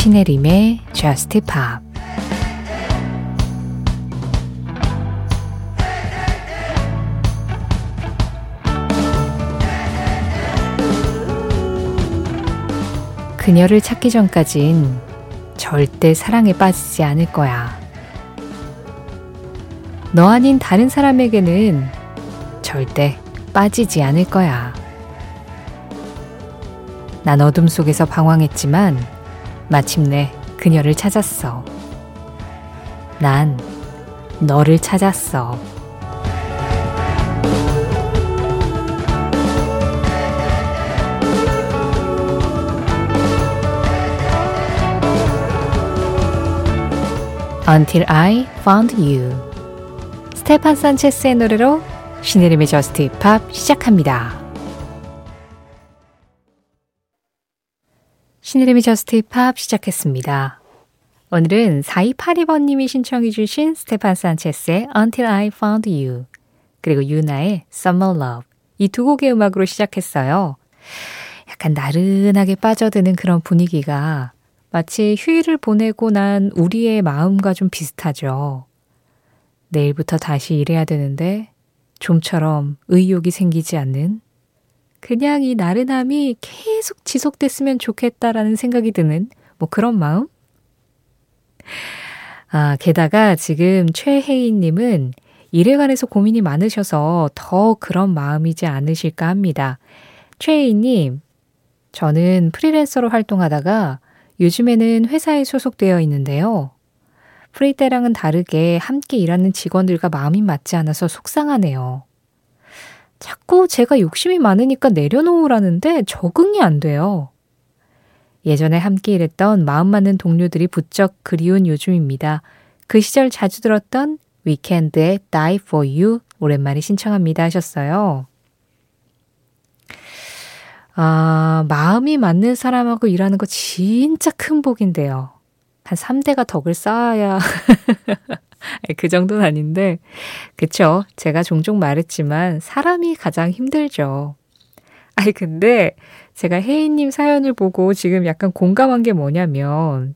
신혜림의 Just Pop 그녀를 찾기 전까진 절대 사랑에 빠지지 않을 거야. 너 아닌 다른 사람에게는 절대 빠지지 않을 거야. 난 어둠 속에서 방황했지만 마침내 그녀를 찾았어. 난 너를 찾았어. Until I Found You. 스테판 산체스의 노래로 신혜림의 Just Pop 시작합니다. 신혜림의 Just Pop 시작했습니다. 오늘은 4282번님이 신청해 주신 스테판 산체스의 Until I Found You 그리고 유나의 Summer Love 이 두 곡의 음악으로 시작했어요. 약간 나른하게 빠져드는 그런 분위기가 마치 휴일을 보내고 난 우리의 마음과 좀 비슷하죠. 내일부터 다시 일해야 되는데 좀처럼 의욕이 생기지 않는 그냥 이 나른함이 계속 지속됐으면 좋겠다라는 생각이 드는 뭐 그런 마음? 아, 게다가 지금 최혜인님은 일에 관해서 고민이 많으셔서 더 그런 마음이지 않으실까 합니다. 최혜인님, 저는 프리랜서로 활동하다가 요즘에는 회사에 소속되어 있는데요. 프리 때랑은 다르게 함께 일하는 직원들과 마음이 맞지 않아서 속상하네요. 자꾸 제가 욕심이 많으니까 내려놓으라는데 적응이 안 돼요. 예전에 함께 일했던 마음 맞는 동료들이 부쩍 그리운 요즘입니다. 그 시절 자주 들었던 위켄드의 Die for You 오랜만에 신청합니다 하셨어요. 아, 마음이 맞는 사람하고 일하는 거 진짜 큰 복인데요. 한 3대가 덕을 쌓아야 그 정도는 아닌데 그쵸? 제가 종종 말했지만 사람이 가장 힘들죠. 아니 근데 제가 혜인님 사연을 보고 지금 약간 공감한 게 뭐냐면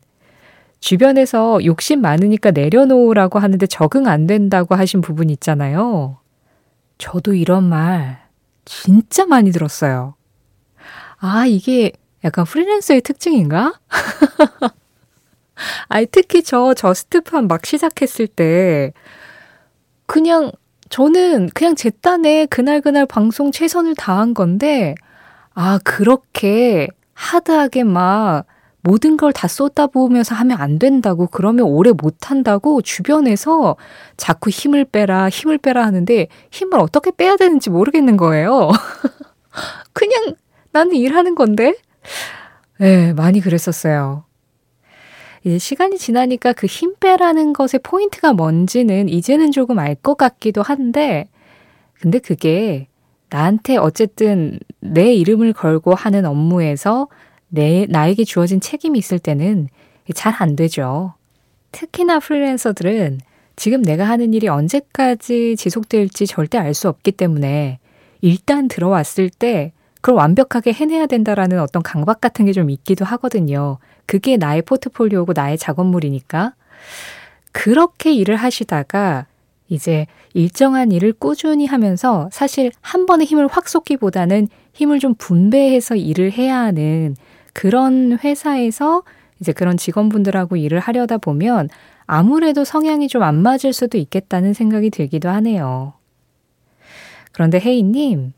주변에서 욕심 많으니까 내려놓으라고 하는데 적응 안 된다고 하신 부분 있잖아요. 저도 이런 말 진짜 많이 들었어요. 아, 이게 약간 프리랜서의 특징인가? 아니, 특히 저 저스트판 막 시작했을 때, 그냥, 저는 그냥 제 딴에 그날그날 방송 최선을 다한 건데, 아, 그렇게 하드하게 막 모든 걸 다 쏟아부으면서 하면 안 된다고, 그러면 오래 못 한다고 주변에서 자꾸 힘을 빼라, 힘을 빼라 하는데 힘을 어떻게 빼야 되는지 모르겠는 거예요. 그냥 나는 일하는 건데? 네, 많이 그랬었어요. 이제 시간이 지나니까 그 힘 빼라는 것의 포인트가 뭔지는 이제는 조금 알 것 같기도 한데, 근데 그게 나한테 어쨌든 내 이름을 걸고 하는 업무에서 내, 나에게 주어진 책임이 있을 때는 잘 안 되죠. 특히나 프리랜서들은 지금 내가 하는 일이 언제까지 지속될지 절대 알 수 없기 때문에 일단 들어왔을 때 그걸 완벽하게 해내야 된다라는 어떤 강박 같은 게 좀 있기도 하거든요. 그게 나의 포트폴리오고 나의 작업물이니까. 그렇게 일을 하시다가 이제 일정한 일을 꾸준히 하면서 사실 한 번에 힘을 확 쏟기보다는 힘을 좀 분배해서 일을 해야 하는 그런 회사에서 이제 그런 직원분들하고 일을 하려다 보면 아무래도 성향이 좀 안 맞을 수도 있겠다는 생각이 들기도 하네요. 그런데 혜인님,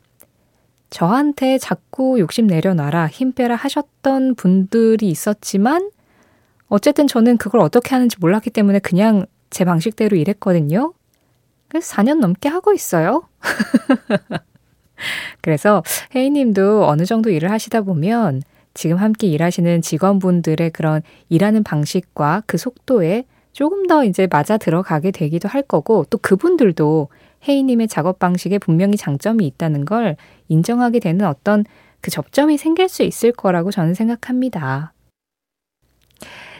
저한테 자꾸 욕심 내려놔라, 힘 빼라 하셨던 분들이 있었지만, 어쨌든 저는 그걸 어떻게 하는지 몰랐기 때문에 그냥 제 방식대로 일했거든요. 그래서 4년 넘게 하고 있어요. 그래서 혜인님도 어느 정도 일을 하시다 보면 지금 함께 일하시는 직원분들의 그런 일하는 방식과 그 속도에 조금 더 이제 맞아 들어가게 되기도 할 거고 또 그분들도 혜이님의 작업 방식에 분명히 장점이 있다는 걸 인정하게 되는 어떤 그 접점이 생길 수 있을 거라고 저는 생각합니다.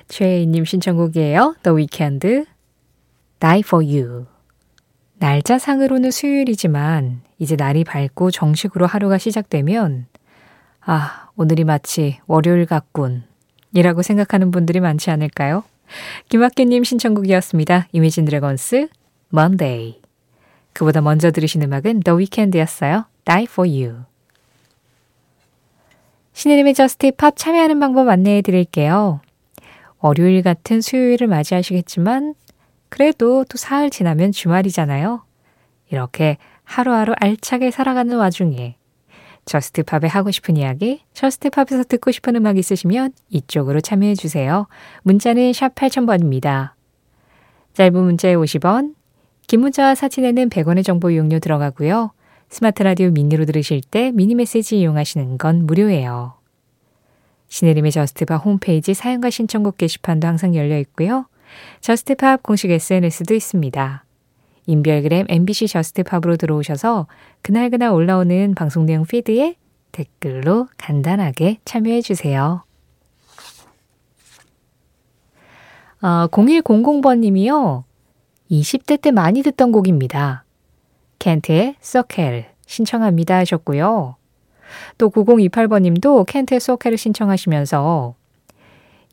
최혜인님 신청곡이에요. The Weeknd, Die for You. 날짜상으로는 수요일이지만 이제 날이 밝고 정식으로 하루가 시작되면 아, 오늘이 마치 월요일 같군. 이라고 생각하는 분들이 많지 않을까요? 김학규님 신청곡이었습니다. Imagine Dragons, Monday. 그보다 먼저 들으신 음악은 The Weeknd였어요. Die for You. 신혜림의 Just Pop 참여하는 방법 안내해 드릴게요. 월요일 같은 수요일을 맞이하시겠지만, 그래도 또 사흘 지나면 주말이잖아요. 이렇게 하루하루 알차게 살아가는 와중에 Just Pop에 하고 싶은 이야기, Just Pop에서 듣고 싶은 음악 있으시면 이쪽으로 참여해 주세요. 문자는 샵 8000번입니다. 짧은 문자에 50원, 긴 문자와 사진에는 100원의 정보 이용료 들어가고요. 스마트 라디오 mini로 들으실 때 미니 메시지 이용하시는 건 무료예요. 신혜림의 Just Pop 홈페이지 사연과 신청곡 게시판도 항상 열려 있고요. Just Pop 공식 SNS도 있습니다. 인별그램 MBC Just Pop으로 들어오셔서 그날그날 올라오는 방송 내용 피드에 댓글로 간단하게 참여해 주세요. 어, 0100번님이요. 20대 때 많이 듣던 곡입니다. 켄트의 서켈 신청합니다 하셨고요. 또 9028번님도 켄트의 서켈을 신청하시면서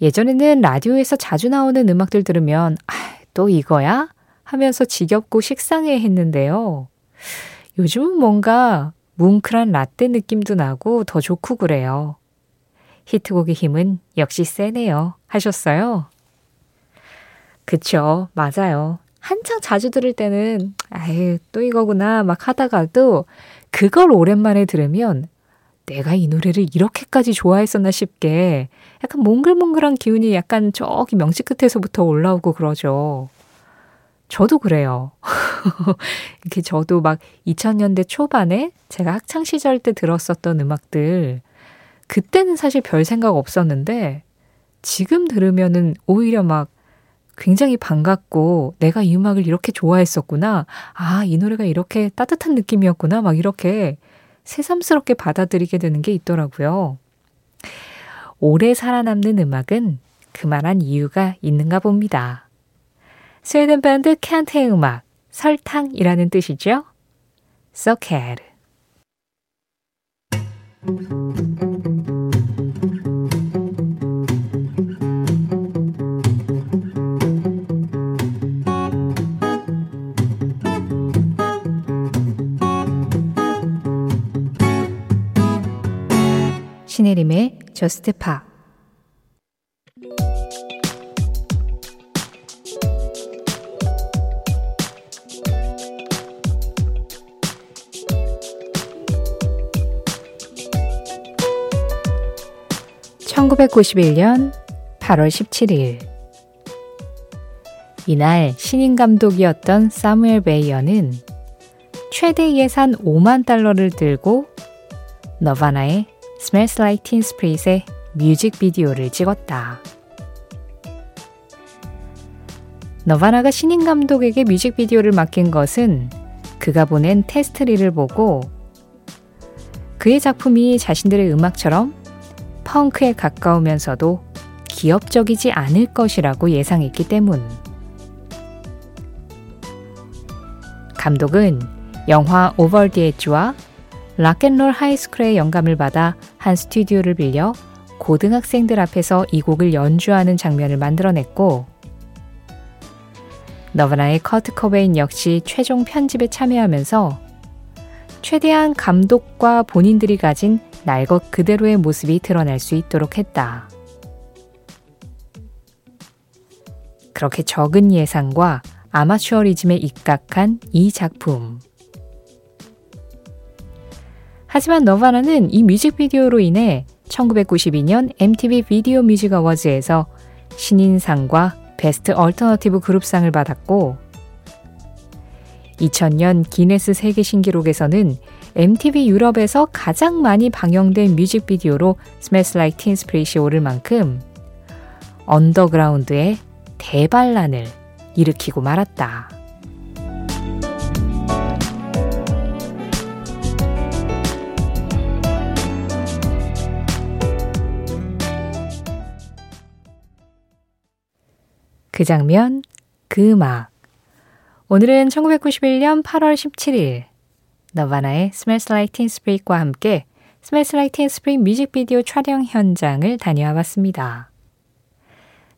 예전에는 라디오에서 자주 나오는 음악들 들으면 아, 또 이거야? 하면서 지겹고 식상해 했는데요. 요즘은 뭔가 뭉클한 라떼 느낌도 나고 더 좋고 그래요. 히트곡의 힘은 역시 세네요. 하셨어요? 그쵸. 맞아요. 한창 자주 들을 때는, 아유, 또 이거구나. 막 하다가도 그걸 오랜만에 들으면 내가 이 노래를 이렇게까지 좋아했었나 싶게 약간 몽글몽글한 기운이 약간 저기 명치 끝에서부터 올라오고 그러죠. 저도 그래요. 이렇게 저도 막 2000년대 초반에 제가 학창 시절 때 들었었던 음악들, 그때는 사실 별 생각 없었는데, 지금 들으면은 오히려 막 굉장히 반갑고, 내가 이 음악을 이렇게 좋아했었구나. 아, 이 노래가 이렇게 따뜻한 느낌이었구나. 막 이렇게 새삼스럽게 받아들이게 되는 게 있더라고요. 오래 살아남는 음악은 그만한 이유가 있는가 봅니다. 스웨덴 밴드 캔트의 음악, 설탕이라는 뜻이죠. So 신혜림의 저스트 파 1991년 8월 17일. 이날 신인 감독이었던 사무엘 베이어는 최대 예산 5만 달러를 들고 너바나의 Smells Like Teen Spirit의 뮤직비디오를 찍었다. 너바나가 신인 감독에게 뮤직비디오를 맡긴 것은 그가 보낸 테스트리를 보고 그의 작품이 자신들의 음악처럼 펑크에 가까우면서도 기업적이지 않을 것이라고 예상했기 때문. 감독은 영화 오버 디 엣지와 락앤롤 하이스쿨의 영감을 받아 한 스튜디오를 빌려 고등학생들 앞에서 이 곡을 연주하는 장면을 만들어냈고 너바나의 커트 코베인 역시 최종 편집에 참여하면서 최대한 감독과 본인들이 가진 날것 그대로의 모습이 드러날 수 있도록 했다. 그렇게 적은 예상과 아마추어리즘에 입각한 이 작품. 하지만 너바나는 이 뮤직비디오로 인해 1992년 MTV Video Music Awards에서 신인상과 Best Alternative Group상을 받았고 2000년 기네스 세계 신기록에서는 MTV 유럽에서 가장 많이 방영된 뮤직비디오로 Smells Like Teen Spirit이 오를 만큼 언더그라운드의 대반란을 일으키고 말았다. 그 장면, 그 음악. 오늘은 1991년 8월 17일 너바나의 Smells Like Teen Spirit과 함께 Smells Like Teen Spirit 뮤직비디오 촬영 현장을 다녀와 봤습니다.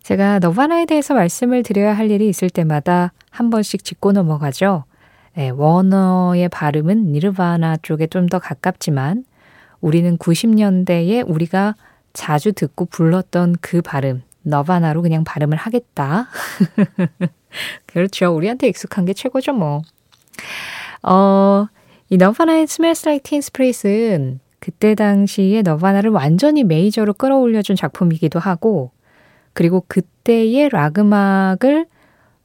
제가 너바나에 대해서 말씀을 드려야 할 일이 있을 때마다 한 번씩 짚고 넘어가죠. 네, 워너의 발음은 니르바나 쪽에 좀 더 가깝지만 우리는 90년대에 우리가 자주 듣고 불렀던 그 발음, 너바나로 그냥 발음을 하겠다. 그렇죠. 우리한테 익숙한 게 최고죠, 뭐. 어, 이 너바나의 Smells Like Teen Spirit은 그때 당시에 너바나를 완전히 메이저로 끌어올려준 작품이기도 하고, 그리고 그때의 락 음악을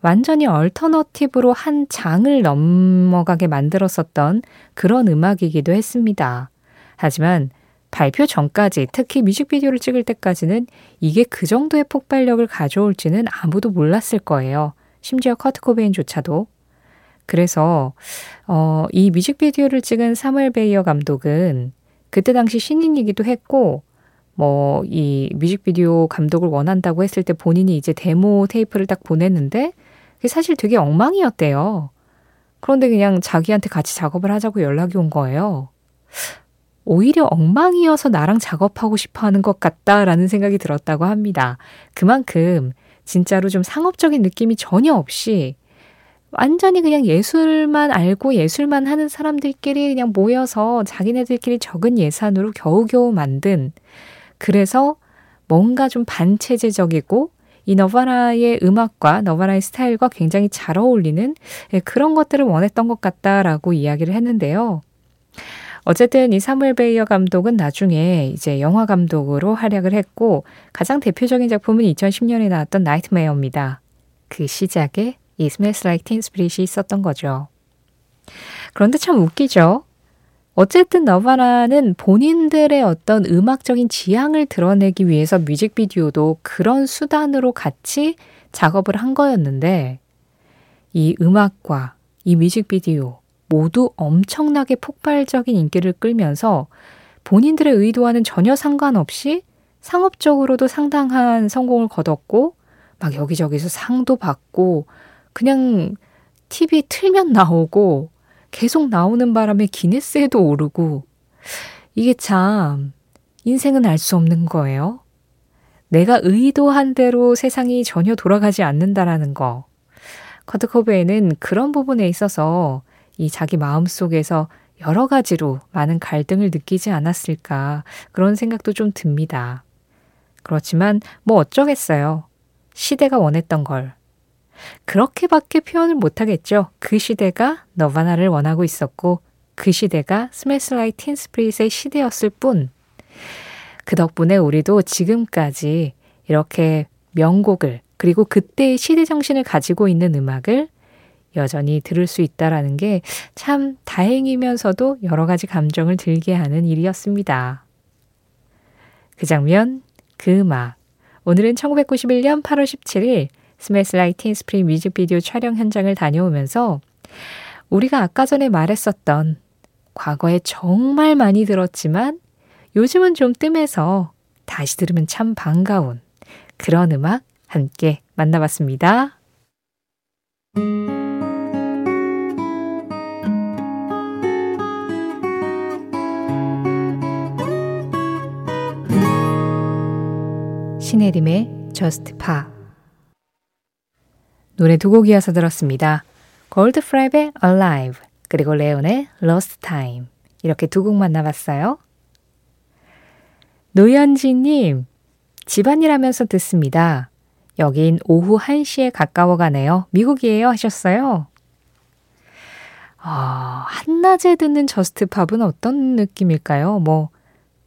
완전히 얼터너티브로 한 장을 넘어가게 만들었었던 그런 음악이기도 했습니다. 하지만 발표 전까지 특히 뮤직비디오를 찍을 때까지는 이게 그 정도의 폭발력을 가져올지는 아무도 몰랐을 거예요. 심지어 커트 코베인조차도. 그래서 어, 이 뮤직비디오를 찍은 사무엘 베이어 감독은 그때 당시 신인이기도 했고 뭐 이 뮤직비디오 감독을 원한다고 했을 때 본인이 이제 데모 테이프를 딱 보냈는데 그게 사실 되게 엉망이었대요. 그런데 그냥 자기한테 같이 작업을 하자고 연락이 온 거예요. 오히려 엉망이어서 나랑 작업하고 싶어 하는 것 같다라는 생각이 들었다고 합니다. 그만큼 진짜로 좀 상업적인 느낌이 전혀 없이 완전히 그냥 예술만 알고 예술만 하는 사람들끼리 그냥 모여서 자기네들끼리 적은 예산으로 겨우겨우 만든 그래서 뭔가 좀 반체제적이고 이 너바나의 음악과 너바나의 스타일과 굉장히 잘 어울리는 예, 그런 것들을 원했던 것 같다라고 이야기를 했는데요. 어쨌든 이 사무엘 베이어 감독은 나중에 이제 영화 감독으로 활약을 했고 가장 대표적인 작품은 2010년에 나왔던 나이트메어입니다. 그 시작에 이 Smells Like Teen Spirit이 있었던 거죠. 그런데 참 웃기죠. 어쨌든 너바나는 본인들의 어떤 음악적인 지향을 드러내기 위해서 뮤직비디오도 그런 수단으로 같이 작업을 한 거였는데 이 음악과 이 뮤직비디오 모두 엄청나게 폭발적인 인기를 끌면서 본인들의 의도와는 전혀 상관없이 상업적으로도 상당한 성공을 거뒀고 막 여기저기서 상도 받고 그냥 TV 틀면 나오고 계속 나오는 바람에 기네스에도 오르고 이게 참 인생은 알 수 없는 거예요. 내가 의도한 대로 세상이 전혀 돌아가지 않는다라는 거. 커트 코베는 그런 부분에 있어서 이 자기 마음 속에서 여러 가지로 많은 갈등을 느끼지 않았을까 그런 생각도 좀 듭니다. 그렇지만 뭐 어쩌겠어요. 시대가 원했던 걸 그렇게밖에 표현을 못하겠죠. 그 시대가 너바나를 원하고 있었고 그 시대가 스매슬라이 틴 스프릿의 시대였을 뿐. 그 덕분에 우리도 지금까지 이렇게 명곡을 그리고 그때의 시대 정신을 가지고 있는 음악을 여전히 들을 수 있다라는 게 참 다행이면서도 여러 가지 감정을 들게 하는 일이었습니다. 그 장면, 그 음악. 오늘은 1991년 8월 17일 Smells Like Teen Spirit 뮤직비디오 촬영 현장을 다녀오면서 우리가 아까 전에 말했었던 과거에 정말 많이 들었지만 요즘은 좀 뜸해서 다시 들으면 참 반가운 그런 음악 함께 만나봤습니다. 신혜림의 Just Pop 노래 두 곡 이어서 들었습니다. Goldfrapp의 Alive 그리고 레온의 Lost Time 이렇게 두 곡 만나봤어요. 노현지님 집안일 하면서 듣습니다. 여긴 오후 1시에 가까워 가네요. 미국이에요 하셨어요. 아, 한낮에 듣는 Just Pop은 어떤 느낌일까요? 뭐,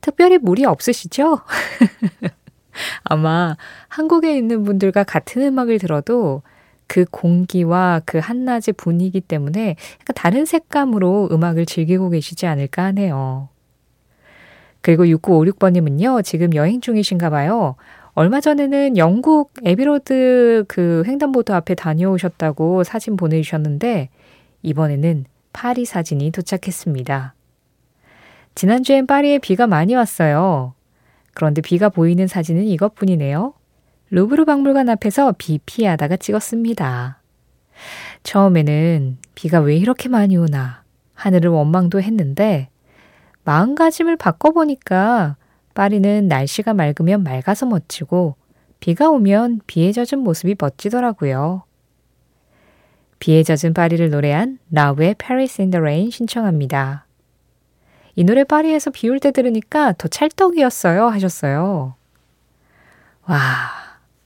특별히 무리 없으시죠? 아마 한국에 있는 분들과 같은 음악을 들어도 그 공기와 그 한낮의 분위기 때문에 약간 다른 색감으로 음악을 즐기고 계시지 않을까 하네요. 그리고 6956번님은요, 지금 여행 중이신가 봐요. 얼마 전에는 영국 에비로드 그 횡단보도 앞에 다녀오셨다고 사진 보내주셨는데, 이번에는 파리 사진이 도착했습니다. 지난주엔 파리에 비가 많이 왔어요. 그런데 비가 보이는 사진은 이것뿐이네요. 루브르 박물관 앞에서 비 피하다가 찍었습니다. 처음에는 비가 왜 이렇게 많이 오나 하늘을 원망도 했는데 마음가짐을 바꿔보니까 파리는 날씨가 맑으면 맑아서 멋지고 비가 오면 비에 젖은 모습이 멋지더라고요. 비에 젖은 파리를 노래한 라우의 Paris in the Rain 신청합니다. 이 노래 파리에서 비 올 때 들으니까 더 찰떡이었어요 하셨어요. 와,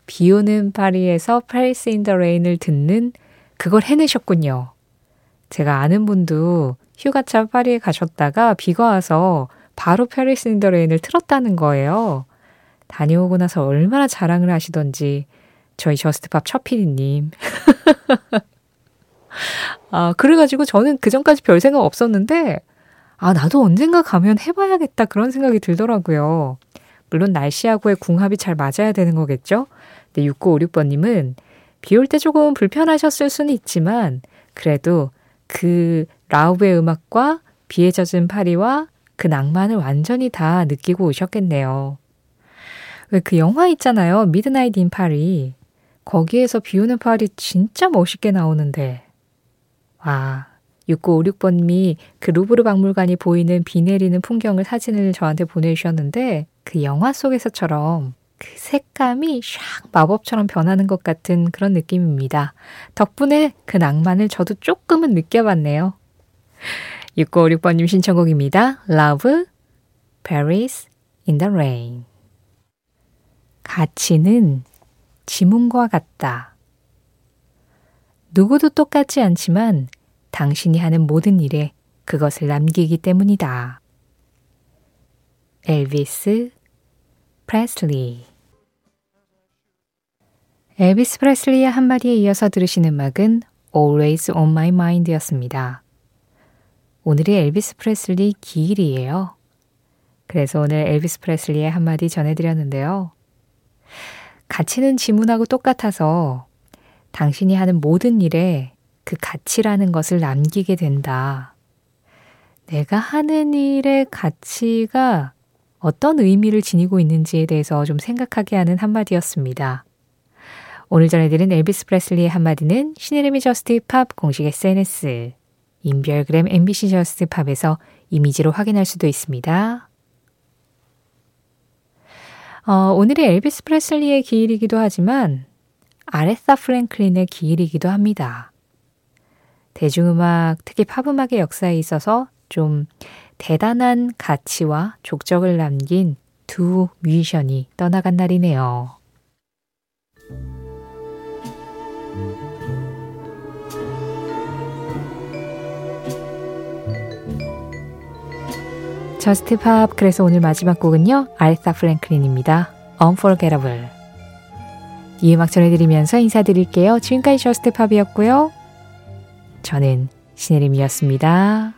비 오는 파리에서 Paris in the Rain을 듣는 그걸 해내셨군요. 제가 아는 분도 휴가차 파리에 가셨다가 비가 와서 바로 페리스 인더 레인을 틀었다는 거예요. 다녀오고 나서 얼마나 자랑을 하시던지 저희 Just Pop 첫 피디님. 아, 그래가지고 저는 그 전까지 별 생각 없었는데, 아, 나도 언젠가 가면 해봐야겠다 그런 생각이 들더라고요. 물론 날씨하고의 궁합이 잘 맞아야 되는 거겠죠? 근데 6956번님은 비 올 때 조금 불편하셨을 수는 있지만, 그래도 그 Lauv의 음악과 비에 젖은 파리와 그 낭만을 완전히 다 느끼고 오셨겠네요. 왜 그 영화 있잖아요. Midnight in 파리. 거기에서 비 오는 파리 진짜 멋있게 나오는데. 와, 6956번님이 그 루브르 박물관이 보이는 비 내리는 풍경을 사진을 저한테 보내주셨는데 그 영화 속에서처럼 그 색감이 샥 마법처럼 변하는 것 같은 그런 느낌입니다. 덕분에 그 낭만을 저도 조금은 느껴봤네요. 6956번님 신청곡입니다. Lauv, Paris in the Rain. 가치는 지문과 같다. 누구도 똑같지 않지만 당신이 하는 모든 일에 그것을 남기기 때문이다. 엘비스 프레슬리 엘비스 프레슬리의 한마디에 이어서 들으신 음악은 Always on My Mind 였습니다. 오늘이 엘비스 프레슬리 기일이에요. 그래서 오늘 엘비스 프레슬리의 한마디 전해드렸는데요. 가치는 지문하고 똑같아서 당신이 하는 모든 일에 그 가치라는 것을 남기게 된다. 내가 하는 일의 가치가 어떤 의미를 지니고 있는지에 대해서 좀 생각하게 하는 한마디였습니다. 오늘 전해드린 엘비스 프레슬리의 한마디는 신혜림의 Just Pop 공식 SNS 인별그램 MBC Just Pop에서 이미지로 확인할 수도 있습니다. 어, 오늘이 엘비스 프레슬리의 기일이기도 하지만 아레사 프랭클린의 기일이기도 합니다. 대중음악, 특히 팝음악의 역사에 있어서 좀 대단한 가치와 족적을 남긴 두 뮤지션이 떠나간 날이네요. Just Pop 그래서 오늘 마지막 곡은요. 아레사 프랭클린입니다. Unforgettable. 이 음악 전해드리면서 인사드릴게요. 지금까지 Just Pop이었고요. 저는 신혜림이었습니다.